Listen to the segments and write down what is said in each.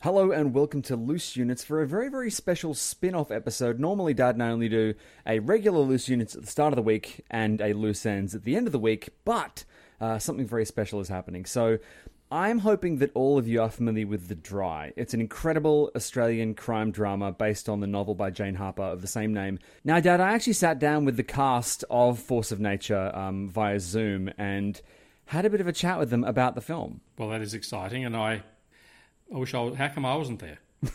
Hello and welcome to Loose Units for a very, very special spin off episode. Normally, Dad and I only do a regular Loose Units at the start of the week and a Loose Ends at the end of the week, but uh, something very special is happening. So, I'm hoping that all of you are familiar with The Dry. It's an incredible Australian crime drama based on the novel by Jane Harper of the same name. Now, Dad, I actually sat down with the cast of Force of Nature um, via Zoom and had a bit of a chat with them about the film. Well, that is exciting, and I, I wish I. Was, how come I wasn't there?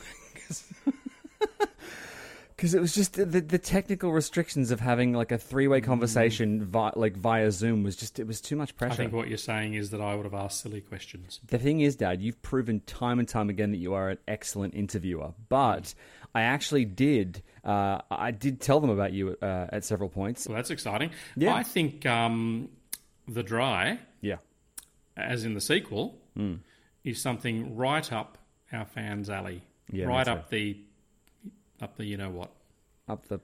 Because it was just the, the technical restrictions of having like a three way conversation vi- like via Zoom was just it was too much pressure. I think what you're saying is that I would have asked silly questions. The thing is, Dad, you've proven time and time again that you are an excellent interviewer. But I actually did, uh, I did tell them about you uh, at several points. Well, that's exciting. Yeah. I think um, the dry, Yeah, as in the sequel, is something right up our fans' alley. Yeah, right up the, up the you know what, up the.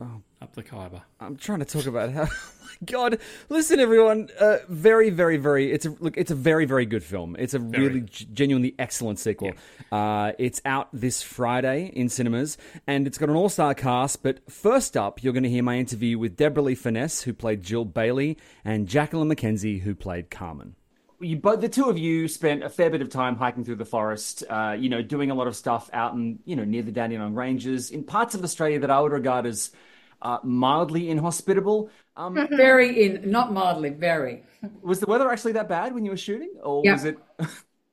oh, up the Khyber. I'm trying to talk about how. Oh my God! Listen, everyone. Uh, very, very, very. It's a look. It's a very, very good film. It's a really g- genuinely excellent sequel. Uh, it's out this Friday in cinemas, and it's got an all-star cast. But first up, you're going to hear my interview with Deborra-Lee Furness, who played Jill Bailey, and Jacqueline McKenzie, who played Carmen. You, both the two of you spent a fair bit of time hiking through the forest. Uh, you know, doing a lot of stuff out in you know near the Dandenong Ranges in parts of Australia that I would regard as uh, mildly inhospitable. Um, Very in, not mildly, very. was the weather actually that bad when you were shooting, or Yeah. was it?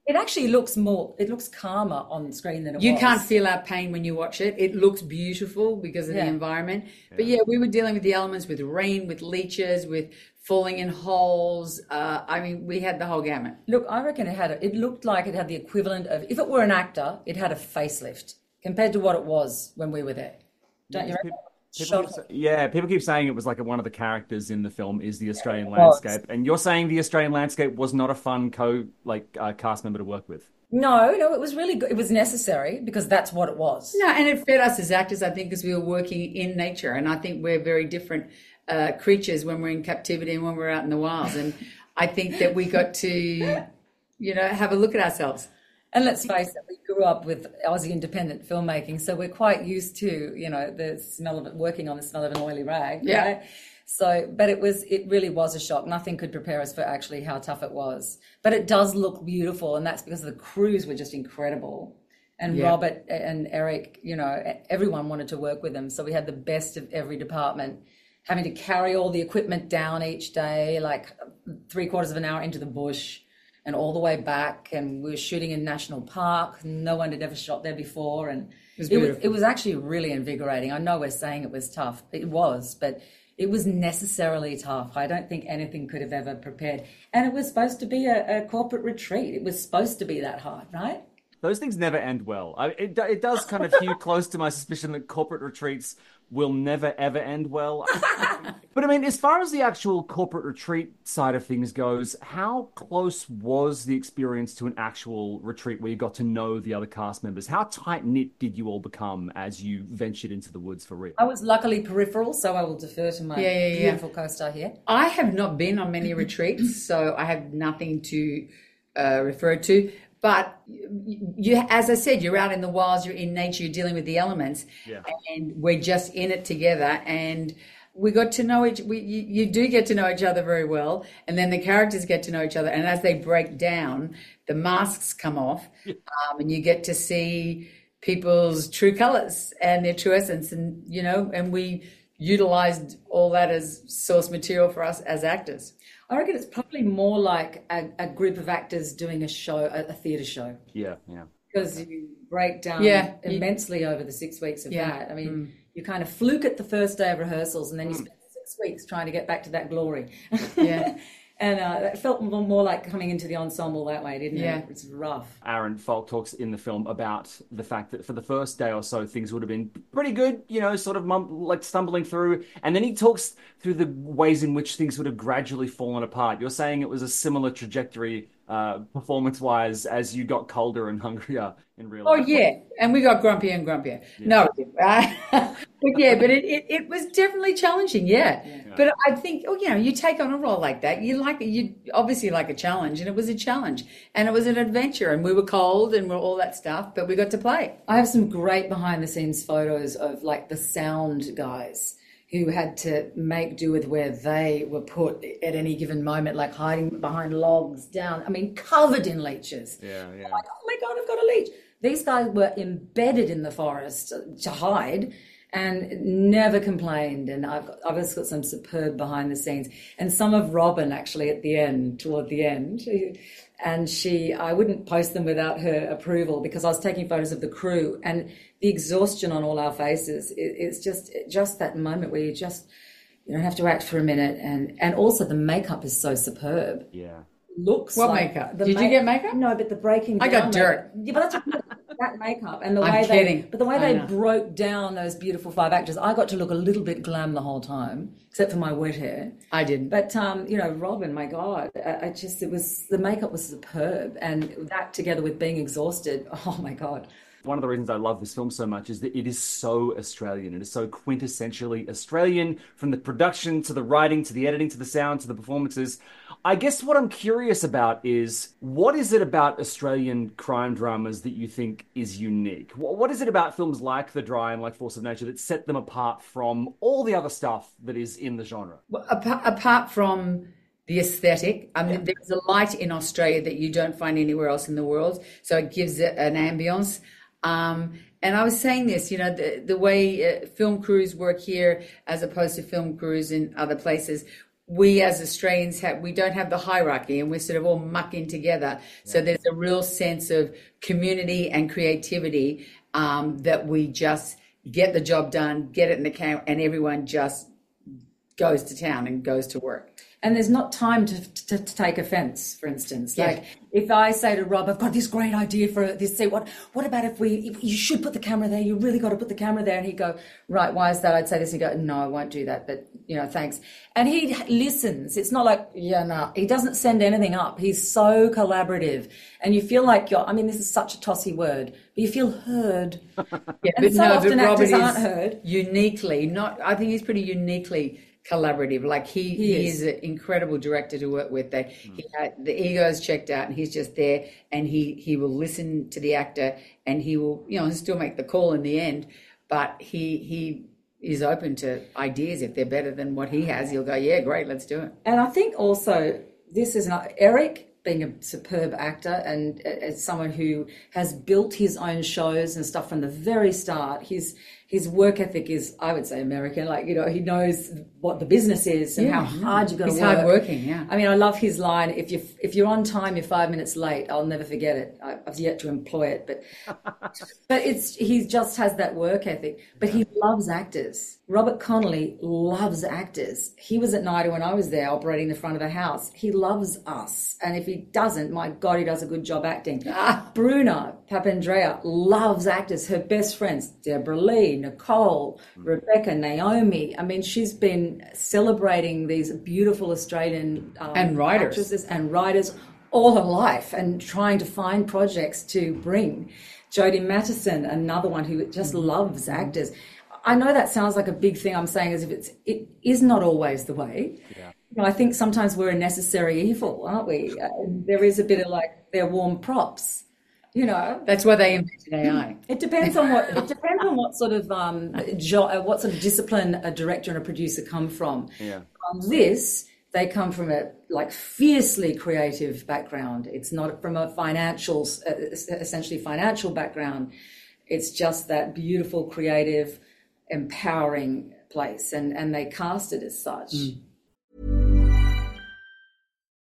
It actually looks more, it looks calmer on screen than it was You was. can't feel our pain when you watch it. It looks beautiful because of Yeah. the environment. But yeah, we were dealing with the elements with rain, with leeches, with falling in holes. Uh, I mean, we had the whole gamut. Look, I reckon it had, a, it looked like it had the equivalent of, if it were an actor, it had a facelift compared to what it was when we were there. Don't you reckon? People keep, yeah, people keep saying it was like one of the characters in the film is the Australian was. landscape, and you're saying the Australian landscape was not a fun co like uh, cast member to work with. No, no, it was really good. It was necessary because that's what it was. No, and it fed us as actors, I think, because we were working in nature. And I think we're very different uh, creatures when we're in captivity and when we're out in the wilds. And I think that we got to, you know, have a look at ourselves. And let's face it, we grew up with Aussie independent filmmaking, so we're quite used to, you know, the smell of it, working on the smell of an oily rag. Yeah. right? So, but it was, it really was a shock. Nothing could prepare us for actually how tough it was. But it does look beautiful, and that's because the crews were just incredible. And Yeah. Robert and Eric, you know, everyone wanted to work with them. So we had the best of every department, having to carry all the equipment down each day, like three quarters of an hour into the bush and all the way back. And we were shooting in National Park. No one had ever shot there before. And it was, beautiful. it was actually really invigorating. I know we're saying it was tough. It was, but it was necessarily tough. I don't think anything could have ever prepared. And it was supposed to be a, a corporate retreat. It was supposed to be that hard, right? Those things never end well. I, it, it does kind of hew close to my suspicion that corporate retreats will never ever end well. but I mean, as far as the actual corporate retreat side of things goes, how close was the experience to an actual retreat where you got to know the other cast members? How tight knit did you all become as you ventured into the woods for real? I was luckily peripheral, so I will defer to my Yeah, yeah, yeah. beautiful co-star here. I have not been on many retreats, so I have nothing to uh, refer to. But you, you, as I said, you're out in the wilds, you're in nature, you're dealing with the elements, Yeah. and we're just in it together. And we got to know each we you, you, do get to know each other very well and then the characters get to know each other and as they break down the masks come off um, and you get to see people's true colors and their true essence and you know and we utilized all that as source material for us as actors I reckon it's probably more like a, a group of actors doing a show, a, a theatre show. Yeah, yeah. Because you break down yeah. immensely over the six weeks of Yeah. that. I mean, Mm. You kind of fluke at the first day of rehearsals, and then you spend six weeks trying to get back to that glory. Yeah. and uh, it felt more more like coming into the ensemble that way, didn't Yeah. it? It's rough. Aaron Falk talks in the film about the fact that for the first day or so things would have been pretty good, you know, sort of mum- like stumbling through, and then he talks through the ways in which things would have gradually fallen apart. You're saying it was a similar trajectory, uh, performance-wise, as you got colder and hungrier in real life. Oh yeah, and we got grumpier and grumpier. No, but yeah, but it, it, it was definitely challenging. Yeah. but I think oh you know you take on a role like that, you like you obviously like a challenge, and it was a challenge, and it was an adventure, and we were cold and we're all that stuff, but we got to play. I have some great behind the scenes photos of like the sound guys who had to make do with where they were put at any given moment, like hiding behind logs down. I mean, covered in leeches. Yeah, yeah. Like, oh my God, I've got a leech. These guys were embedded in the forest to hide and never complained. And I've got, I've just got some superb behind the scenes and some of Robyn actually at the end, toward the end. And she, I wouldn't post them without her approval because I was taking photos of the crew and the exhaustion on all our faces. It, it's just, just that moment where you just, you don't have to act for a minute. And, and also the makeup is so superb Yeah. looks What like makeup? the Did you get makeup? No, but the breaking. I got down dirt. makeup- Yeah, but that's that makeup and the I'm way they. kidding. But the way they broke down those beautiful five actors, I got to look a little bit glam the whole time, except for my wet hair. I didn't. But um, you know, Robyn, my God, I, I just it was the makeup was superb, and that together with being exhausted, oh my God. One of the reasons I love this film so much is that it is so Australian. It is so quintessentially Australian from the production to the writing to the editing to the sound to the performances. I guess what I'm curious about is what is it about Australian crime dramas that you think is unique? What, what is it about films like The Dry and like Force of Nature that set them apart from all the other stuff that is in the genre? Well, apart, apart from the aesthetic, I mean, there's a light in Australia that you don't find anywhere else in the world, so it gives it an ambience. Um, and I was saying this, you know, the, the way uh, film crews work here as opposed to film crews in other places. We as Australians have, we don't have the hierarchy and we're sort of all mucking together. So there's a real sense of community and creativity um, that we just get the job done, get it in the camera, and everyone just goes to town and goes to work. And there's not time to, to, to take offense, for instance. Yeah. Like if I say to Rob, I've got this great idea for this, say, what, what about if we, if you should put the camera there, you really got to put the camera there. And he'd go, right, why is that? I'd say this. He'd go, no, I won't do that. But, you know, thanks. And he listens. It's not like, yeah, no, he doesn't send anything up. He's so collaborative. And you feel like you're, I mean, this is such a tossy word, but you feel heard. Yeah, And so often actors aren't heard. uniquely not. I think he's pretty uniquely collaborative. Like he, he, is. is. an incredible director to work with. That hmm. he had the ego is checked out, and he's just there, and he he will listen to the actor, and he will you know still make the call in the end, but he he is open to ideas if they're better than what he has. He'll go, yeah, great, let's do it. And I think also this is not Eric being a superb actor and uh, as someone who has built his own shows and stuff from the very start. His his work ethic is, I would say, American. Like you know, he knows what the business is and Yeah, how yeah. Mm-hmm. hard you got to work. He's work. hardworking, yeah. I mean, I love his line. If you're, if you're on time, you're five minutes late. I'll never forget it. I, I've yet to employ it, but but it's he just has that work ethic. But he loves actors. Robert Connolly loves actors. He was at NIDA when I was there operating the front of the house. He loves us. And if he doesn't, my God, he does a good job acting. Bruna Papandrea loves actors. Her best friends, Deborra-Lee, Nicole, Rebecca, Naomi. I mean, she's been celebrating these beautiful Australian um, And writers. actresses and writers all her life and trying to find projects to bring. Jodi Matterson, another one who just loves actors. I know that sounds like a big thing I'm saying as if it's it is not always the way. You know, I think sometimes we're a necessary evil, aren't we? Uh, there is a bit of like they're warm props. You know, That's why they invented AI. it depends on what it depends on what sort of um, jo- uh, what sort of discipline a director and a producer come from. Yeah. On this, they come from a like fiercely creative background. It's not from a financial, uh, essentially financial background. It's just that beautiful, creative, empowering place, and and they cast it as such.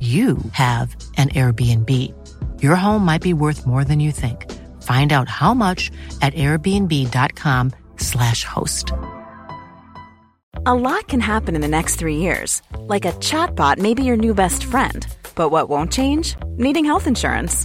you have an Airbnb. Your home might be worth more than you think. Find out how much at airbnb.com/slash host. A lot can happen in the next three years. Like a chatbot may be your new best friend. But what won't change? Needing health insurance.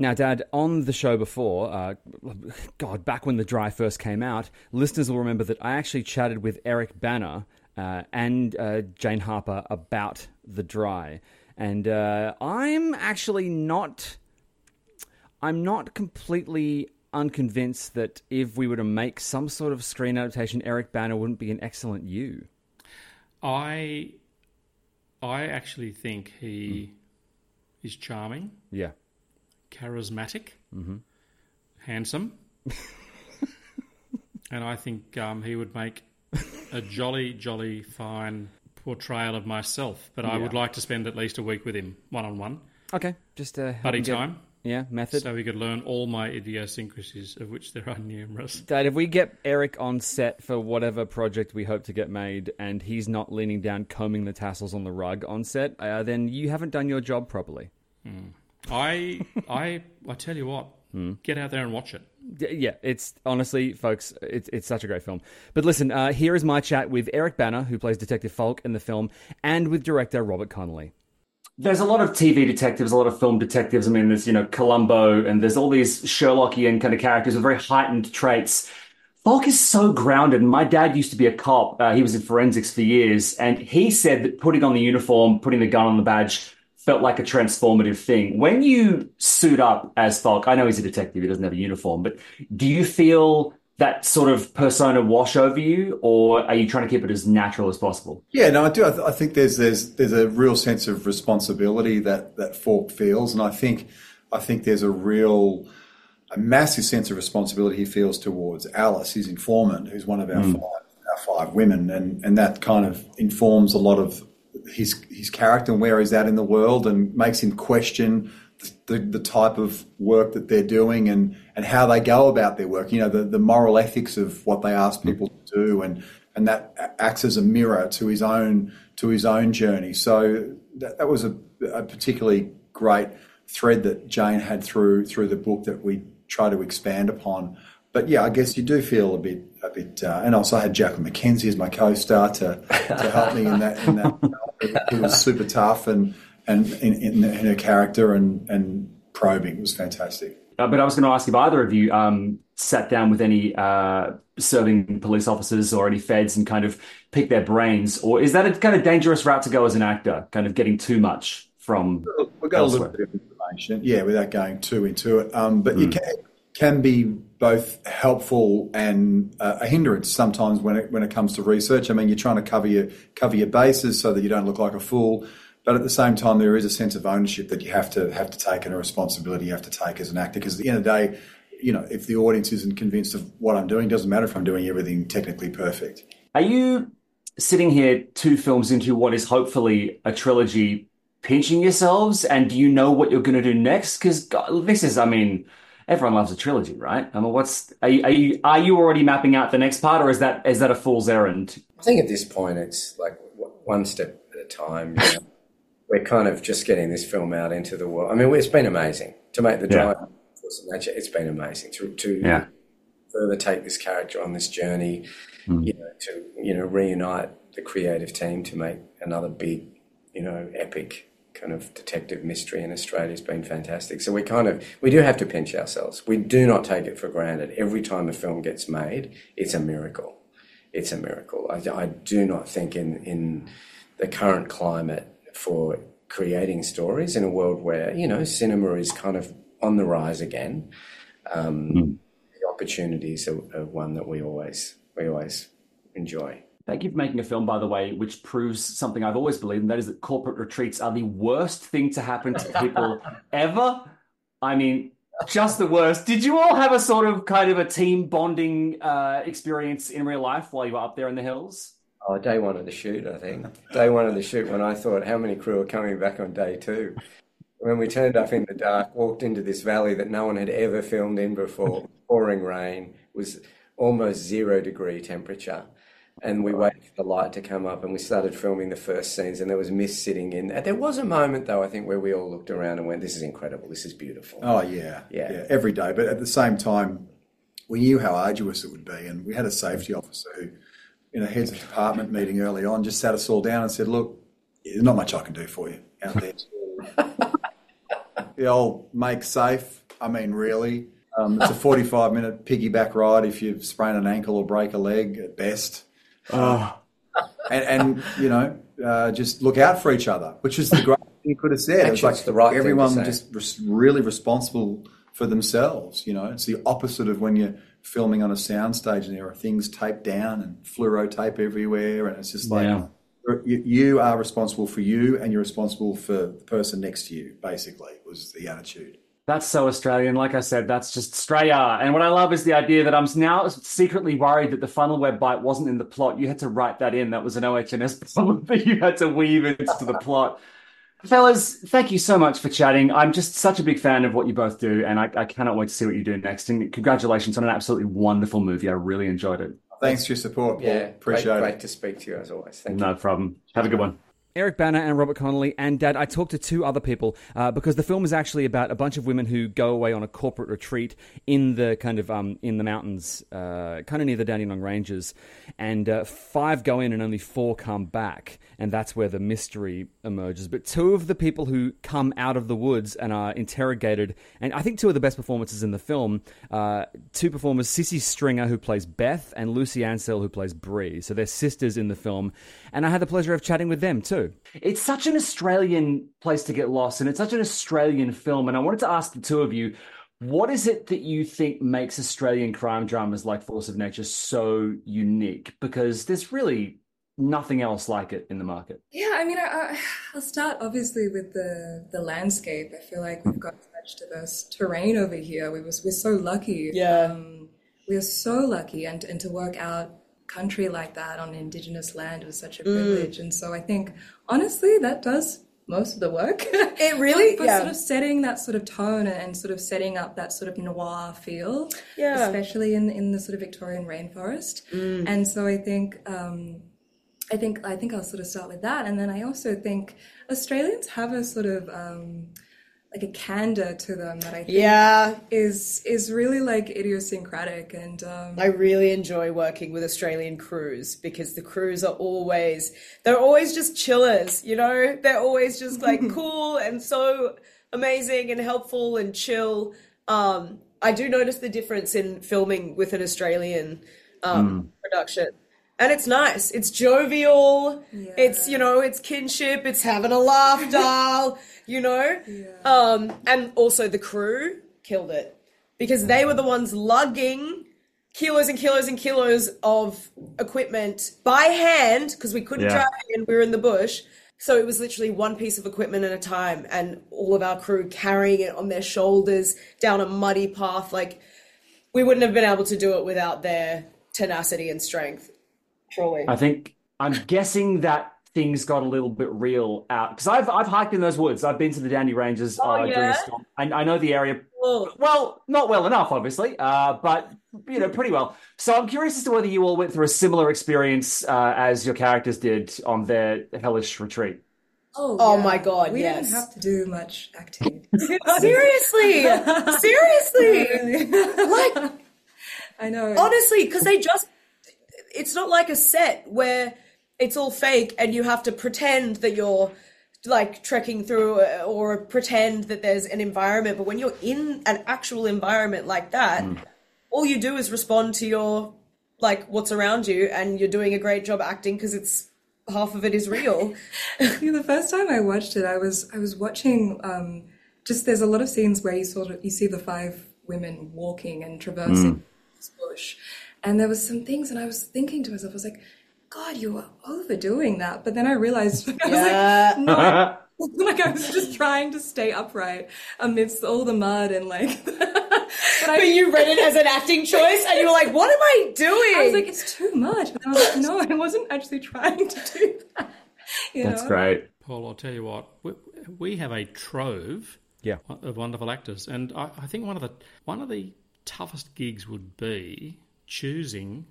Now, Dad, on the show before, uh, God, back when The Dry first came out, listeners will remember that I actually chatted with Eric Bana uh, and uh, Jane Harper about The Dry. And uh, I'm actually not. I'm not completely unconvinced that if we were to make some sort of screen adaptation, Eric Bana wouldn't be an excellent you. I I actually think he is charming, Yeah. Charismatic, handsome, and I think um, he would make a jolly, jolly fine portrayal of myself. But I would like to spend at least a week with him, one on one, Okay. Just uh, help buddy him get- time, Yeah, method. so he could learn all my idiosyncrasies, of which there are numerous. Dad, if we get Eric on set for whatever project we hope to get made, and he's not leaning down combing the tassels on the rug on set, uh, then you haven't done your job properly. I, I, I tell you what, get out there and watch it. Yeah, it's honestly, folks, it's it's such a great film. But listen, uh, here is my chat with Eric Bana, who plays Detective Falk in the film, and with director Robert Connolly. There's a lot of TV detectives, a lot of film detectives. I mean, there's you know Columbo, and there's all these Sherlockian kind of characters with very heightened traits. Falk is so grounded. My dad used to be a cop. Uh, he was in forensics for years, and he said that putting on the uniform, putting the gun on the badge, felt like a transformative thing. When you suit up as Falk, I know he's a detective, he doesn't have a uniform, but do you feel that sort of persona wash over you, or are you trying to keep it as natural as possible? Yeah, no, I do. I, th- I think there's there's there's a real sense of responsibility that that Falk feels, and I think I think there's a real a massive sense of responsibility he feels towards Alice, his informant, who's one of our mm. five our five women, and and that kind of informs a lot of his his character and where he's at in the world, and makes him question the, the type of work that they're doing and, and how they go about their work. You know, the, the moral ethics of what they ask mm. people to do, and and that acts as a mirror to his own to his own journey. So that, that was a, a particularly great thread that Jane had through through the book that we try to expand upon. But yeah, I guess you do feel a bit a bit, uh, and also I had Jacqueline McKenzie as my co-star to, to help me in that. In that, he was super tough and and in, in, in her character and and probing it was fantastic. Uh, but I was going to ask if either of you um, sat down with any uh, serving police officers or any feds and kind of picked their brains, or is that a kind of dangerous route to go as an actor, kind of getting too much from We've got a elsewhere? little bit of information, yeah, without going too into it. Um, but you can can be both helpful and uh, a hindrance sometimes when it when it comes to research. I mean, you're trying to cover your cover your bases so that you don't look like a fool, but at the same time, there is a sense of ownership that you have to have to take and a responsibility you have to take as an actor. Because at the end of the day, you know, if the audience isn't convinced of what I'm doing, it doesn't matter if I'm doing everything technically perfect. Are you sitting here two films into what is hopefully a trilogy pinching yourselves and do you know what you're going to do next because this is i mean everyone loves a trilogy right i mean what's are you, are you, are you already mapping out the next part or is that is that a fool's errand i think at this point it's like one step at a time you know? we're kind of just getting this film out into the world i mean it's been amazing to make the drive yeah. force of nature it's been amazing to, to yeah. further take this character on this journey mm. you know to you know reunite the creative team to make another big you know epic kind of detective mystery in Australia has been fantastic. So we kind of we do have to pinch ourselves. We do not take it for granted. Every time a film gets made, it's a miracle. It's a miracle. I, I do not think in in the current climate for creating stories in a world where you know cinema is kind of on the rise again. Um, mm. The opportunities are, are one that we always we always enjoy. Thank you for making a film, by the way, which proves something I've always believed, and that is that corporate retreats are the worst thing to happen to people ever. I mean, just the worst. Did you all have a sort of kind of a team bonding uh, experience in real life while you were up there in the hills? Oh, day one of the shoot, I think. Day one of the shoot when I thought, how many crew are coming back on day two? When we turned up in the dark, walked into this valley that no one had ever filmed in before, pouring rain, was almost zero degree temperature and we waited for the light to come up and we started filming the first scenes and there was mist sitting in there. Was a moment though i think where we all looked around and went this is incredible. This is beautiful. Oh yeah. Yeah, yeah every day. But at the same time we knew how arduous it would be and we had a safety officer who in a heads of department meeting early on just sat us all down and said look there's not much i can do for you out there. The old make safe i mean really um, it's a 45 minute piggyback ride if you've sprained an ankle or break a leg at best uh, and, and, you know, uh, just look out for each other, which is the great thing you could have said. It's like the right everyone just res- really responsible for themselves. You know, it's the opposite of when you're filming on a soundstage and there are things taped down and fluoro tape everywhere, and it's just like. Yeah. You, you are responsible for you, and you're responsible for the person next to you. Basically, was the attitude. That's so Australian. Like I said, that's just Australia. And what I love is the idea that I'm now secretly worried that the funnel web bite wasn't in the plot. You had to write that in. That was an OHS problem that you had to weave into the plot. Fellas, thank you so much for chatting. I'm just such a big fan of what you both do, and I, I cannot wait to see what you do next. And congratulations on an absolutely wonderful movie. I really enjoyed it. Thanks for your support. Paul. Yeah, appreciate great, it. Great to speak to you as always. Thank no you. problem. Have a good one. Eric Bana and Robert Connolly and Dad. I talked to two other people uh, because the film is actually about a bunch of women who go away on a corporate retreat in the kind of um, in the mountains, uh, kind of near the Dandenong Ranges, and uh, five go in and only four come back, and that's where the mystery emerges. But two of the people who come out of the woods and are interrogated, and I think two of the best performances in the film, uh, two performers, Sisi Stringer who plays Beth and Lucy Ansell who plays Bree. So they're sisters in the film, and I had the pleasure of chatting with them too. It's such an Australian place to get lost, and it's such an Australian film. And I wanted to ask the two of you, what is it that you think makes Australian crime dramas like Force of Nature so unique? Because there's really nothing else like it in the market. Yeah, I mean, I, will start obviously with the the landscape. I feel like we've got such diverse terrain over here. We was we're so lucky. Yeah, um, we are so lucky, and and to work out country like that on indigenous land was such a mm. privilege. Mm. And so I think honestly that does most of the work. It really, but yeah. sort of setting that sort of tone and sort of setting up that sort of noir feel, yeah. especially in in the sort of Victorian rainforest. Mm. And so I think. Um, I think I think I'll sort of start with that, and then I also think Australians have a sort of um, like a candor to them that I think yeah. is is really like idiosyncratic and um... I really enjoy working with Australian crews because the crews are always they're always just chillers, you know? They're always just like cool and so amazing and helpful and chill. Um, I do notice the difference in filming with an Australian um, mm. production and it's nice. It's jovial. Yeah. It's you know, it's kinship. It's having a laugh, doll. you know, yeah. um, and also the crew killed it. because they were the ones lugging kilos and kilos and kilos of equipment by hand because we couldn't Yeah. drive and we were in the bush. So it was literally one piece of equipment at a time, and all of our crew carrying it on their shoulders down a muddy path. Like we wouldn't have been able to do it without their tenacity and strength. Truly. I think I'm guessing that things got a little bit real out because I've I've hiked in those woods. I've been to the Dandy Ranges Oh, uh, during yeah? a storm. I, I know the area Cool. well, not well enough, obviously, uh, but you know, pretty well. So I'm curious as to whether you all went through a similar experience uh, as your characters did on their hellish retreat. Oh, Oh yeah. my God, We yes. didn't have to do much acting. Seriously, seriously. like, I know. Honestly, because they just, it's not like a set where it's all fake and you have to pretend that you're like trekking through uh, or pretend that there's an environment. But when you're in an actual environment like that, all you do is respond to your, like, what's around you and you're doing a great job acting because it's half of it is real. Yeah, the first time I watched it, I was I was watching. Um, just there's a lot of scenes where you sort of you see the five women walking and traversing this bush, and there was some things, and I was thinking to myself, I was like, God, you are overdoing that. But then I realized, I was Yeah. like, no. like I was just trying to stay upright amidst all the mud and like. but But you read it as an acting choice and you were like, what am I doing? I was like, it's too much. But I was like, no, I wasn't actually trying to do that. You That's know? great. Paul, I'll tell you what, we, we have a trove Yeah. of wonderful actors, and I, I think one of the one of the toughest gigs would be choosing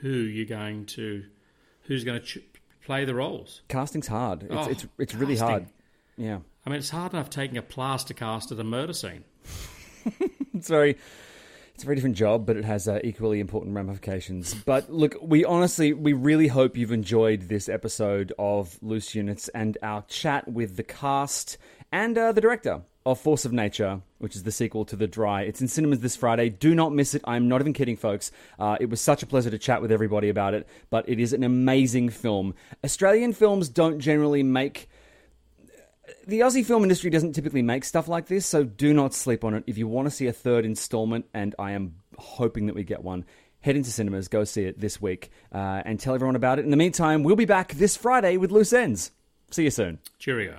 who you're going to, who's going to ch- play the roles. Casting's hard. It's Oh, it's it's really hard. Yeah. I mean, it's hard enough taking a plaster cast at a murder scene. it's very it's a very different job, but it has uh, equally important ramifications. But look, we honestly, we really hope you've enjoyed this episode of Loose Units and our chat with the cast and uh, the director of Force of Nature, which is the sequel to The Dry. It's in cinemas this Friday. Do not miss it. I'm not even kidding, folks. Uh, it was such a pleasure to chat with everybody about it, but it is an amazing film. Australian films don't generally make the Aussie film industry doesn't typically make stuff like this, so do not sleep on it. If you want to see a third installment, and I am hoping that we get one, head into cinemas, go see it this week, uh, and tell everyone about it. In the meantime, we'll be back this Friday with Loose Ends. See you soon. Cheerio.